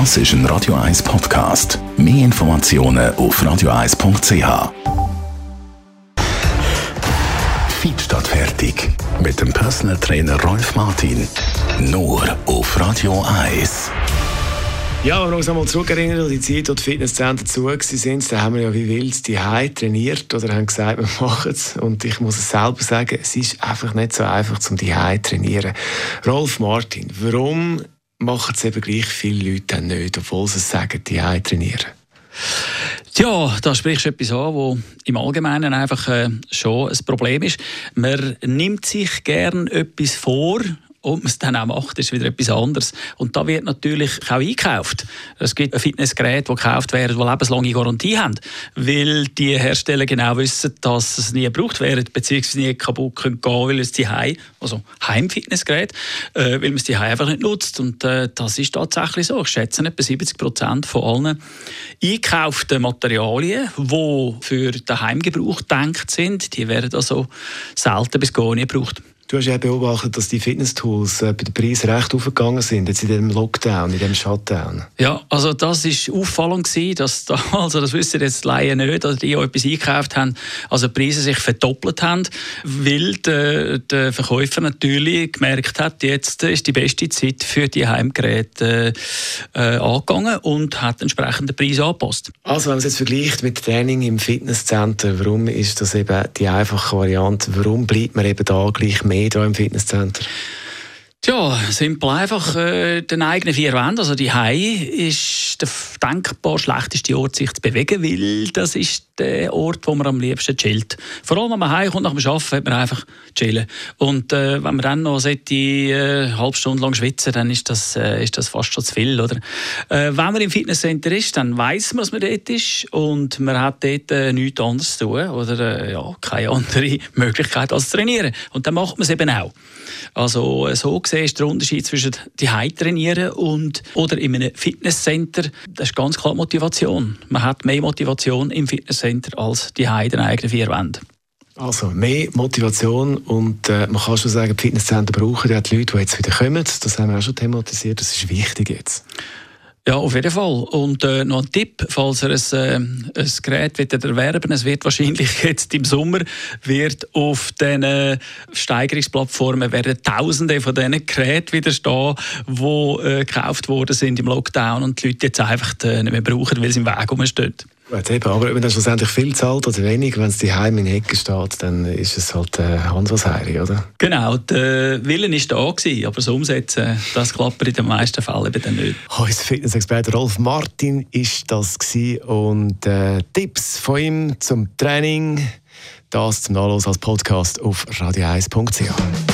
Das ist ein Radio 1 Podcast. Mehr Informationen auf radio1.ch. Feed statt fertig. Mit dem Personal Trainer Rolf Martin. Nur auf Radio 1. Ja, wenn wir uns einmal zurückerinnern an die Zeit, wo die Fitnesszentren zu waren, da haben wir ja wie wild die Hause trainiert oder haben gesagt, wir machen es. Und ich muss es selber sagen, es ist einfach nicht so einfach, um die Hause zu trainieren. Rolf Martin, warum machen es eben gleich viele Leute dann nicht, obwohl sie sagen, die Hause trainieren? Ja, da sprichst du etwas an, wo im Allgemeinen einfach äh, schon ein Problem ist. Man nimmt sich gern etwas vor, und man es dann auch macht, ist wieder etwas anderes. Und da wird natürlich auch eingekauft. Es gibt Fitnessgeräte, die gekauft werden, die lebenslange Garantie haben, weil die Hersteller genau wissen, dass es nie gebraucht werden, beziehungsweise nie kaputt gehen können, weil es die Heim, also Heimfitnessgerät, äh, weil man es die einfach nicht nutzt. Und äh, das ist tatsächlich so. Ich schätze, etwa 70 Prozent von allen eingekauften Materialien, die für den Heimgebrauch gedacht sind, die werden also selten bis gar nicht gebraucht. Du hast ja beobachtet, dass die Fitness-Tools äh, bei den Preisen recht aufgegangen sind, jetzt in diesem Lockdown, in diesem Shutdown. Ja, also das war auffallend gewesen, dass da, also das wissen jetzt Laien nicht, dass die auch etwas eingekauft haben, also die Preise sich verdoppelt haben, weil der, der Verkäufer natürlich gemerkt hat, jetzt ist die beste Zeit für die Heimgeräte äh, angegangen und hat entsprechend den Preis angepasst. Also wenn man es jetzt vergleicht mit Training im Fitnesscenter, warum ist das eben die einfache Variante, warum bleibt man eben da gleich mehr mehr hier im Fitnesscenter? Tja, simpel einfach äh, den eigenen vier Wänden. Also die Hai ist der denkbar schlechteste Ort, sich zu bewegen, weil das ist der Ort, wo man am liebsten chillt. Vor allem, wenn man heimkommt nach dem Arbeiten, hat man einfach chillen. Und äh, wenn man dann noch sollte, äh, eine halbe Stunde lang schwitzen, dann ist das, äh, ist das fast schon zu viel. Oder? Äh, wenn man im Fitnesscenter ist, dann weiß man, dass man dort ist und man hat dort äh, nichts anderes zu tun oder äh, ja, keine andere Möglichkeit als zu trainieren. Und dann macht man es eben auch. Also so ist der Unterschied zwischen die trainieren und oder in einem Fitnesscenter, das ist ganz klar Motivation. Man hat mehr Motivation im Fitnesscenter als die den eigenen vier Wände. Also mehr Motivation und äh, man kann schon sagen, die Fitnesscenter brauchen die Leute, die jetzt wieder kommen. Das haben wir auch schon thematisiert. Das ist wichtig jetzt. Ja, auf jeden Fall. Und äh, noch ein Tipp, falls ihr ein, äh, ein Gerät wollt erwerben es wird wahrscheinlich jetzt im Sommer wird auf den Steigerungsplattformen werden Tausende von diesen Geräten wieder stehen, die äh, gekauft worden sind im Lockdown und die Leute jetzt einfach äh, nicht mehr brauchen, weil sie im Weg rumstehen. Gut, eben, aber wenn er schlussendlich viel zahlt oder wenig, wenn es die Heim in Hecke steht, dann ist es halt äh, Hans was Heiri, oder? Genau, der Willen war da, gewesen, aber das Umsetzen, das klappt in den meisten Fällen eben dann nicht. Unser Fitnessexperte Rolf Martin ist das gewesen und äh, Tipps von ihm zum Training, das zum Nachlesen als Podcast auf radio1.ch.